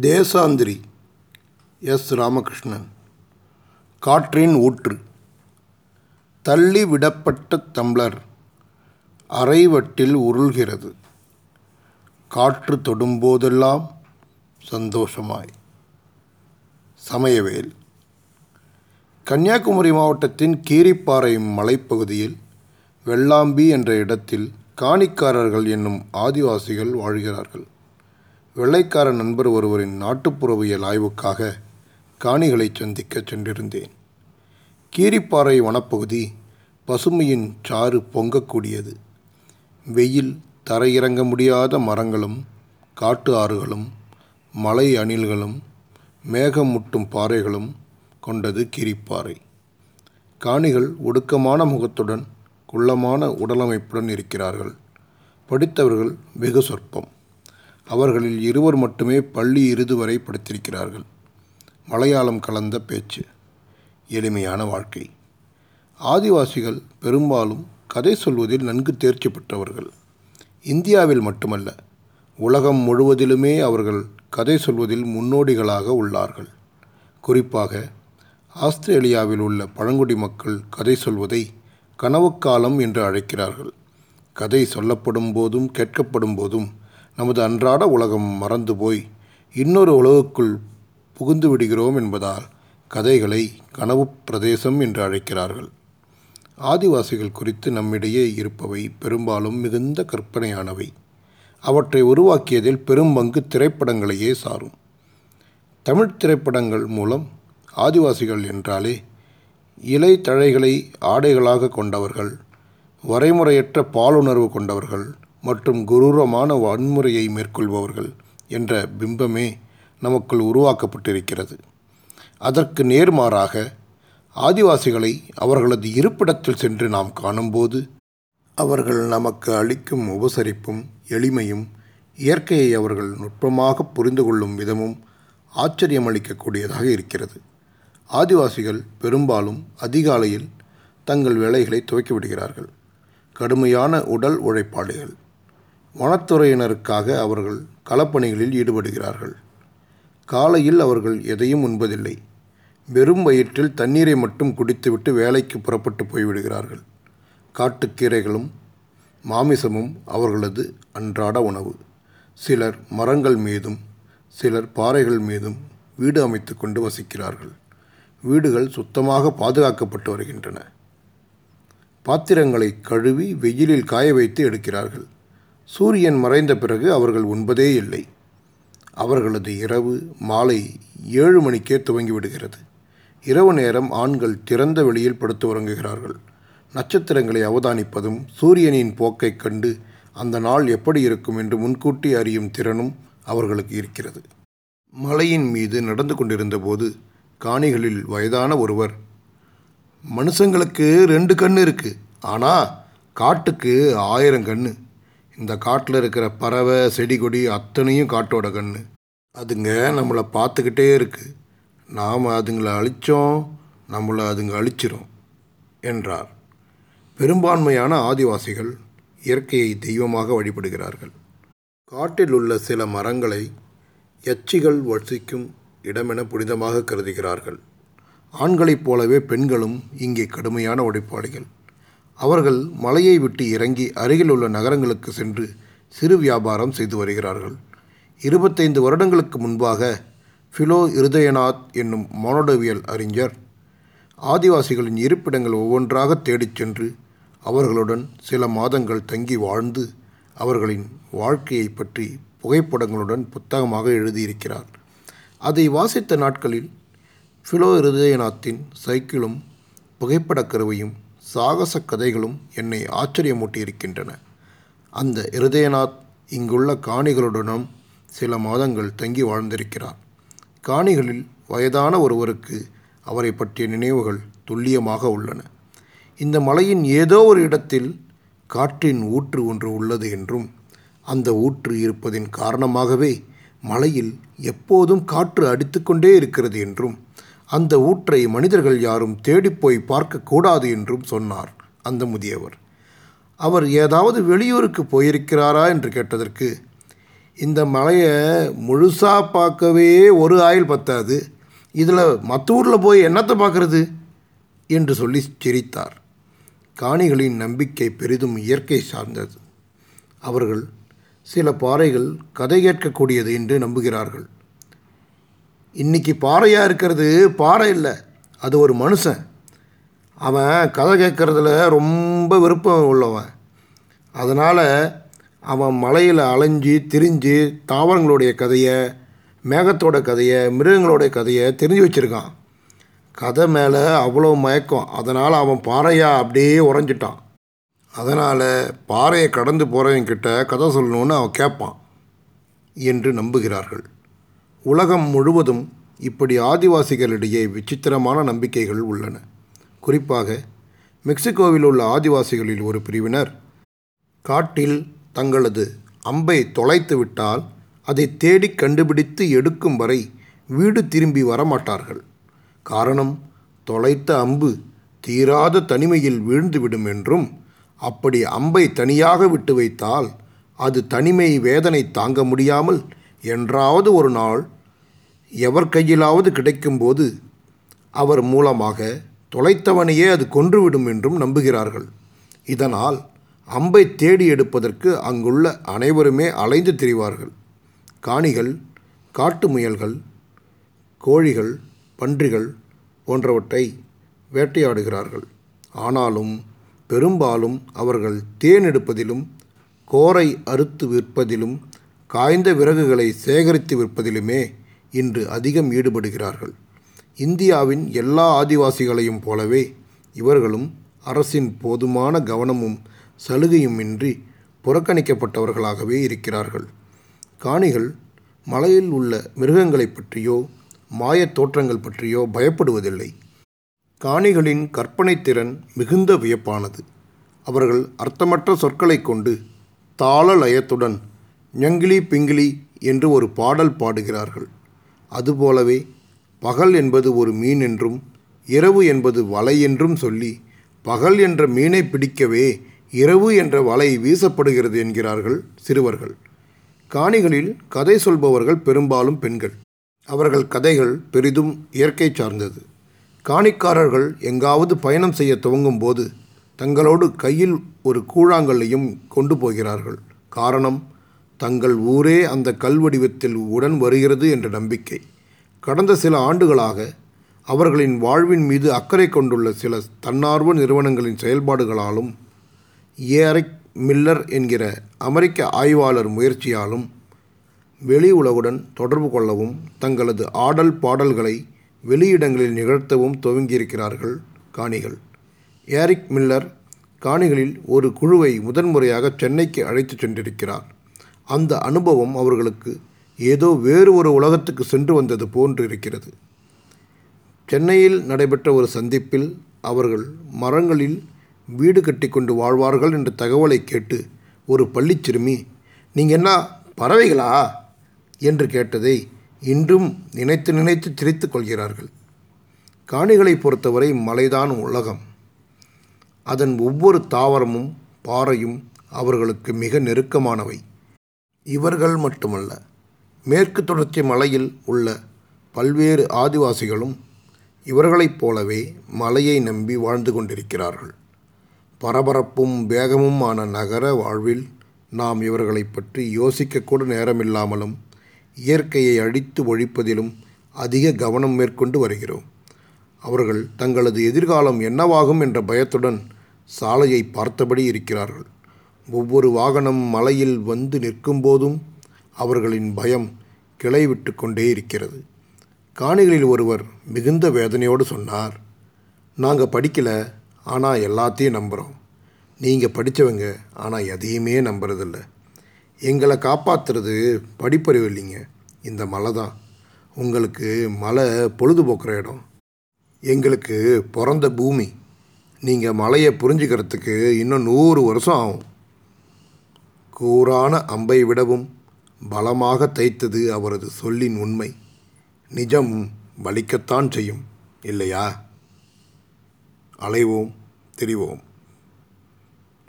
தேசாந்திரி S. Ramakrishnan. காற்றின் ஊற்று. தள்ளி விடப்பட்ட அரைவட்டில் உருள்கிறது. காற்று தொடும்போதெல்லாம் சந்தோஷமாய். சமயவேல். கன்னியாகுமரி மாவட்டத்தின் கீரிப்பாறை மலைப்பகுதியில் வெள்ளாம்பி என்ற இடத்தில் காணிக்காரர்கள் என்னும் ஆதிவாசிகள் வாழ்கிறார்கள். வெள்ளைக்கார நண்பர் ஒருவரின் நாட்டுப்புறவியல் ஆய்வுக்காக காணிகளை சந்திக்க சென்றிருந்தேன். கீரிப்பாறை வனப்பகுதி பசுமையின் சாறு பொங்கக்கூடியது. வெயில் தரையிறங்க முடியாத மரங்களும் காட்டு ஆறுகளும் மலை அணில்களும் மேகம் முட்டும் பாறைகளும் கொண்டது கீரிப்பாறை. காணிகள் ஒடுக்கமான முகத்துடன் குள்ளமான உடலமைப்புடன் இருக்கிறார்கள். படித்தவர்கள் வெகு சொற்பம். அவர்களில் இருவர் மட்டுமே பள்ளி இறுதி வரை படித்திருக்கிறார்கள். மலையாளம் கலந்த பேச்சு. எளிமையான வாழ்க்கை. ஆதிவாசிகள் பெரும்பாலும் கதை சொல்வதில் நன்கு தேர்ச்சி பெற்றவர்கள். இந்தியாவில் மட்டுமல்ல உலகம் முழுவதிலுமே அவர்கள் கதை சொல்வதில் முன்னோடிகளாக உள்ளார்கள். குறிப்பாக ஆஸ்திரேலியாவில் உள்ள பழங்குடி மக்கள் கதை சொல்வதை கனவுக்காலம் என்று அழைக்கிறார்கள். கதை சொல்லப்படும் போதும் கேட்கப்படும் போதும் நமது அன்றாட உலகம் மறந்து போய் இன்னொரு உலகுக்குள் புகுந்து விடுகிறோம் என்பதால் கதைகளை கனவு பிரதேசம் என்று அழைக்கிறார்கள். ஆதிவாசிகள் குறித்து நம்மிடையே இருப்பவை பெரும்பாலும் மிகுந்த கற்பனையானவை. அவற்றை உருவாக்கியதில் பெரும் பங்கு திரைப்படங்களையே சாரும். தமிழ் திரைப்படங்கள் மூலம் ஆதிவாசிகள் என்றாலே இலை தழைகளை ஆடைகளாக கொண்டவர்கள் வரைமுறையற்ற பாலுணர்வு கொண்டவர்கள் மற்றும் குரூரமான வன்முறையை மேற்கொள்பவர்கள் என்ற பிம்பமே நமக்குள் உருவாக்கப்பட்டிருக்கிறது. அதற்கு நேர்மாறாக ஆதிவாசிகளை அவர்களது இருப்பிடத்தில் சென்று நாம் காணும்போது அவர்கள் நமக்கு அளிக்கும் உபசரிப்பும் எளிமையும் இயற்கையை அவர்கள் நுட்பமாக புரிந்து கொள்ளும் விதமும் ஆச்சரியமளிக்கக்கூடியதாக இருக்கிறது. ஆதிவாசிகள் பெரும்பாலும் அதிகாலையில் தங்கள் வேலைகளை துவக்கிவிடுகிறார்கள். கடுமையான உடல் உழைப்பாளிகள். வனத்துறையினருக்காக அவர்கள் களப்பணிகளில் ஈடுபடுகிறார்கள். காலையில் அவர்கள் எதையும் உண்பதில்லை. வெறும் வயிற்றில் தண்ணீரை மட்டும் குடித்துவிட்டு வேலைக்கு புறப்பட்டு போய்விடுகிறார்கள். காட்டுக்கீரைகளும் மாமிசமும் அவர்களது அன்றாட உணவு. சிலர் மரங்கள் மீதும் சிலர் பாறைகள் மீதும் வீடு அமைத்து கொண்டு வசிக்கிறார்கள். வீடுகள் சுத்தமாக பாதுகாக்கப்பட்டு வருகின்றன. பாத்திரங்களை கழுவி வெயிலில் காய வைத்து எடுக்கிறார்கள். சூரியன் மறைந்த பிறகு அவர்கள் உண்பதே இல்லை. அவர்களது இரவு மாலை ஏழு மணிக்கே துவங்கிவிடுகிறது. இரவு நேரம் ஆண்கள் திறந்த வெளியில் படுத்து உறங்குகிறார்கள். நட்சத்திரங்களை அவதானிப்பதும் சூரியனின் போக்கைக் கண்டு அந்த நாள் எப்படி இருக்கும் என்று முன்கூட்டி அறியும் திறனும் அவர்களுக்கு இருக்கிறது. மலையின் மீது நடந்து கொண்டிருந்தபோது காணிகளில் வயதான ஒருவர் மனுஷங்களுக்கு ரெண்டு கண் இருக்குது ஆனால் காட்டுக்கு ஆயிரம் கண்ணு. இந்த காட்டில் இருக்கிற பறவை செடி கொடி அத்தனையும் காட்டோட கண் அதுங்க நம்மளை பார்த்துக்கிட்டே இருக்குது நாம் அதுங்களை அழித்தோம் நம்மளை அதுங்க அழிச்சிரும் என்றார். பெரும்பான்மையான ஆதிவாசிகள் இயற்கையை தெய்வமாக வழிபடுகிறார்கள். காட்டில் உள்ள சில மரங்களை எச்சிகள் வசிக்கும் இடமென புனிதமாக கருதுகிறார்கள். ஆண்களைப் போலவே பெண்களும் இங்கே கடுமையான உடைப்பாளிகள். அவர்கள் மலையை விட்டு இறங்கி அருகில் உள்ள நகரங்களுக்கு சென்று சிறு வியாபாரம் செய்து வருகிறார்கள். இருபத்தைந்து வருடங்களுக்கு முன்பாக ஃபிலோ இருதயநாத் என்னும் மோனோடவியல் அறிஞர் ஆதிவாசிகளின் இருப்பிடங்கள் ஒவ்வொன்றாக தேடிச் சென்று அவர்களுடன் சில மாதங்கள் தங்கி வாழ்ந்து அவர்களின் வாழ்க்கையை பற்றி புகைப்படங்களுடன் புத்தகமாக எழுதியிருக்கிறார். அதை வாசித்த நாட்களில் ஃபிலோ இருதயநாத்தின் சைக்கிளும் புகைப்படக் கருவையும் சாகச கதைகளும் என்னை ஆச்சரியமூட்டியிருக்கின்றன. அந்த இருதயநாத் இங்குள்ள காணிகளுடனும் சில மாதங்கள் தங்கி வாழ்ந்திருக்கிறார். காணிகளில் வயதான ஒருவருக்கு அவரை பற்றிய நினைவுகள் துல்லியமாக உள்ளன. இந்த மலையின் ஏதோ ஒரு இடத்தில் காற்றின் ஊற்று ஒன்று உள்ளது என்றும் அந்த ஊற்று இருப்பதின் காரணமாகவே மலையில் எப்போதும் காற்று அடித்துக்கொண்டே இருக்கிறது என்றும் அந்த ஊற்றை மனிதர்கள் யாரும் தேடிப்போய் பார்க்கக்கூடாது என்றும் சொன்னார் அந்த முதியவர். அவர் ஏதாவது வெளியூருக்கு போயிருக்கிறாரா என்று கேட்டதற்கு இந்த மலையை முழுசாக பார்க்கவே ஒரு ஆயில் பத்தாது இதில் மற்ற ஊரில் போய் என்னத்தை பார்க்குறது? என்று சொல்லி சிரித்தார். காணிகளின் நம்பிக்கை பெரிதும் இயற்கை சார்ந்தது. அவர்கள் சில பாறைகள் கதை கேட்கக்கூடியது என்று நம்புகிறார்கள். இன்றைக்கி பாறையாக இருக்கிறது பாறை இல்லை. அது ஒரு மனுஷன். அவன் கதை கேட்குறதுல ரொம்ப விருப்பம் உள்ளவன். அதனால் அவன் மலையில் அலைஞ்சு திரிஞ்சு தாவரங்களுடைய கதையை மேகத்தோட கதையை மிருகங்களோட கதையை தெரிஞ்சு வச்சுருக்கான். கதை மேலே அவ்வளோ மயக்கம். அதனால் அவன் பாறையாக அப்படியே உறைஞ்சிட்டான். அதனால் பாறையை கடந்து போகிறவங்கிட்ட கதை சொல்லணும்னு அவன் கேட்பான். என்று நம்புகிறார்கள். உலகம் முழுவதும் இப்படி ஆதிவாசிகளிடையே விசித்திரமான நம்பிக்கைகள் உள்ளன. குறிப்பாக மெக்சிகோவில் உள்ள ஆதிவாசிகளில் ஒரு பிரிவினர் காட்டில் தங்களது அம்பை தொலைத்து விட்டால் அதை தேடி கண்டுபிடித்து எடுக்கும் வரை வீடு திரும்பி வரமாட்டார்கள். காரணம் தொலைத்த அம்பு தீராத தனிமையில் வீழ்ந்துவிடும் என்றும் அப்படி அம்பை தனியாக விட்டு வைத்தால் அது தனிமை வேதனை தாங்க முடியாமல் என்றாவது ஒரு நாள் எவர் கையிலாவது கிடைக்கும்போது அவர் மூலமாக தொலைத்தவனையே அது கொன்றுவிடும் என்றும் நம்புகிறார்கள். இதனால் அம்பை தேடி எடுப்பதற்கு அங்குள்ள அனைவருமே அலைந்து திரிவார்கள். காணிகள் காட்டு முயல்கள் கோழிகள் பன்றிகள் போன்றவற்றை வேட்டையாடுகிறார்கள். ஆனாலும் பெரும்பாலும் அவர்கள் தேன் எடுப்பதிலும் கோரை அறுத்து விற்பதிலும் காய்ந்த விறகுகளை சேகரித்து விற்பதிலுமே இன்று அதிகம் ஈடுபடுகிறார்கள். இந்தியாவின் எல்லா ஆதிவாசிகளையும் போலவே இவர்களும் அரசின் போதுமான கவனமும் சலுகையுமின்றி புறக்கணிக்கப்பட்டவர்களாகவே இருக்கிறார்கள். காணிகள் மலையில் உள்ள மிருகங்களைப் பற்றியோ மாயத் தோற்றங்கள் பற்றியோ பயப்படுவதில்லை. காணிகளின் கற்பனை திறன் மிகுந்த வியப்பானது. அவர்கள் அர்த்தமற்ற சொற்களைக் கொண்டு தாள லயத்துடன் ஞங்கிலி பிங்கிலி என்று ஒரு பாடல் பாடுகிறார்கள். அதுபோலவே பகல் என்பது ஒரு மீன் என்றும் இரவு என்பது வலை என்றும் சொல்லி பகல் என்ற மீனை பிடிக்கவே இரவு என்ற வலை வீசப்படுகிறது என்கிறார்கள் சிறுவர்கள். காணிகளில் கதை சொல்பவர்கள் பெரும்பாலும் பெண்கள். அவர்கள் கதைகள் பெரிதும் இயற்கை சார்ந்தது. காணிக்காரர்கள் எங்காவது பயணம் செய்ய துவங்கும் போது தங்களோடு கையில் ஒரு கூழாங்கல்லையும் கொண்டு போகிறார்கள். காரணம் தங்கள் ஊரே அந்த கல் வடிவத்தில் உடன் வருகிறது என்ற நம்பிக்கை. கடந்த சில ஆண்டுகளாக அவர்களின் வாழ்வின் மீது அக்கறை கொண்டுள்ள சில தன்னார்வ நிறுவனங்களின் செயல்பாடுகளாலும் ஏரிக் மில்லர் என்கிற அமெரிக்க ஆய்வாளர் முயற்சியாலும் வெளி உலகுடன் தொடர்பு கொள்ளவும் தங்களது ஆடல் பாடல்களை வெளியிடங்களில் நிகழ்த்தவும் துவங்கியிருக்கிறார்கள் காணிகள். ஏரிக் மில்லர் காணிகளில் ஒரு குழுவை முதன்முறையாக சென்னைக்கு அழைத்துச் சென்றிருக்கிறார். அந்த அனுபவம் அவர்களுக்கு ஏதோ வேறு ஒரு உலகத்துக்கு சென்று வந்தது போன்று இருக்கிறது. சென்னையில் நடைபெற்ற ஒரு சந்திப்பில் அவர்கள் மரங்களில் வீடு கட்டிக்கொண்டு வாழ்வார்கள் என்ற தகவலை கேட்டு ஒரு பள்ளிச்சிறுமி நீங்கள் என்ன பறவைகளா? என்று கேட்டதை இன்றும் நினைத்து நினைத்து சிரித்து கொள்கிறார்கள். காணிகளை பொறுத்தவரை மலைதான் உலகம். அதன் ஒவ்வொரு தாவரமும் பாறையும் அவர்களுக்கு மிக நெருக்கமானவை. இவர்கள் மட்டுமல்ல மேற்கு தொடர்ச்சி மலையில் உள்ள பல்வேறு ஆதிவாசிகளும் இவர்களைப் போலவே மலையை நம்பி வாழ்ந்து கொண்டிருக்கிறார்கள். பரபரப்பும் வேகமுமான நகர வாழ்வில் நாம் இவர்களைப் பற்றி யோசிக்கக்கூட நேரமில்லாமலும் இயற்கையை அழித்து ஒழிப்பதிலும் அதிக கவனம் மேற்கொண்டு வருகிறோம். அவர்கள் தங்களது எதிர்காலம் என்னவாகும் என்ற பயத்துடன் சாலையை பார்த்தபடி இருக்கிறார்கள். ஒவ்வொரு வாகனம் மலையில் வந்து நிற்கும்போதும் அவர்களின் பயம் கிளை விட்டு கொண்டே இருக்கிறது. காணிகளில் ஒருவர் மிகுந்த வேதனையோடு சொன்னார் நாங்கள் படிக்கலை ஆனால் எல்லாத்தையும் நம்புகிறோம் நீங்கள் படித்தவங்க ஆனால் எதையுமே நம்புறதில்ல. எங்களை காப்பாற்றுறது படிப்பறிவு இல்லைங்க. இந்த மலை தான். உங்களுக்கு மலை பொழுதுபோக்குற இடம். எங்களுக்கு பிறந்த பூமி. நீங்கள் மலையை புரிஞ்சுக்கிறதுக்கு இன்னும் நூறு வருஷம் ஆகும். கூரான அம்பை விடவும் பலமாக தைத்தது அவரது சொல்லின் உண்மை. நிஜம் வலிக்கத்தான் செய்யும் இல்லையா? அலைவோம் திரிவோம்.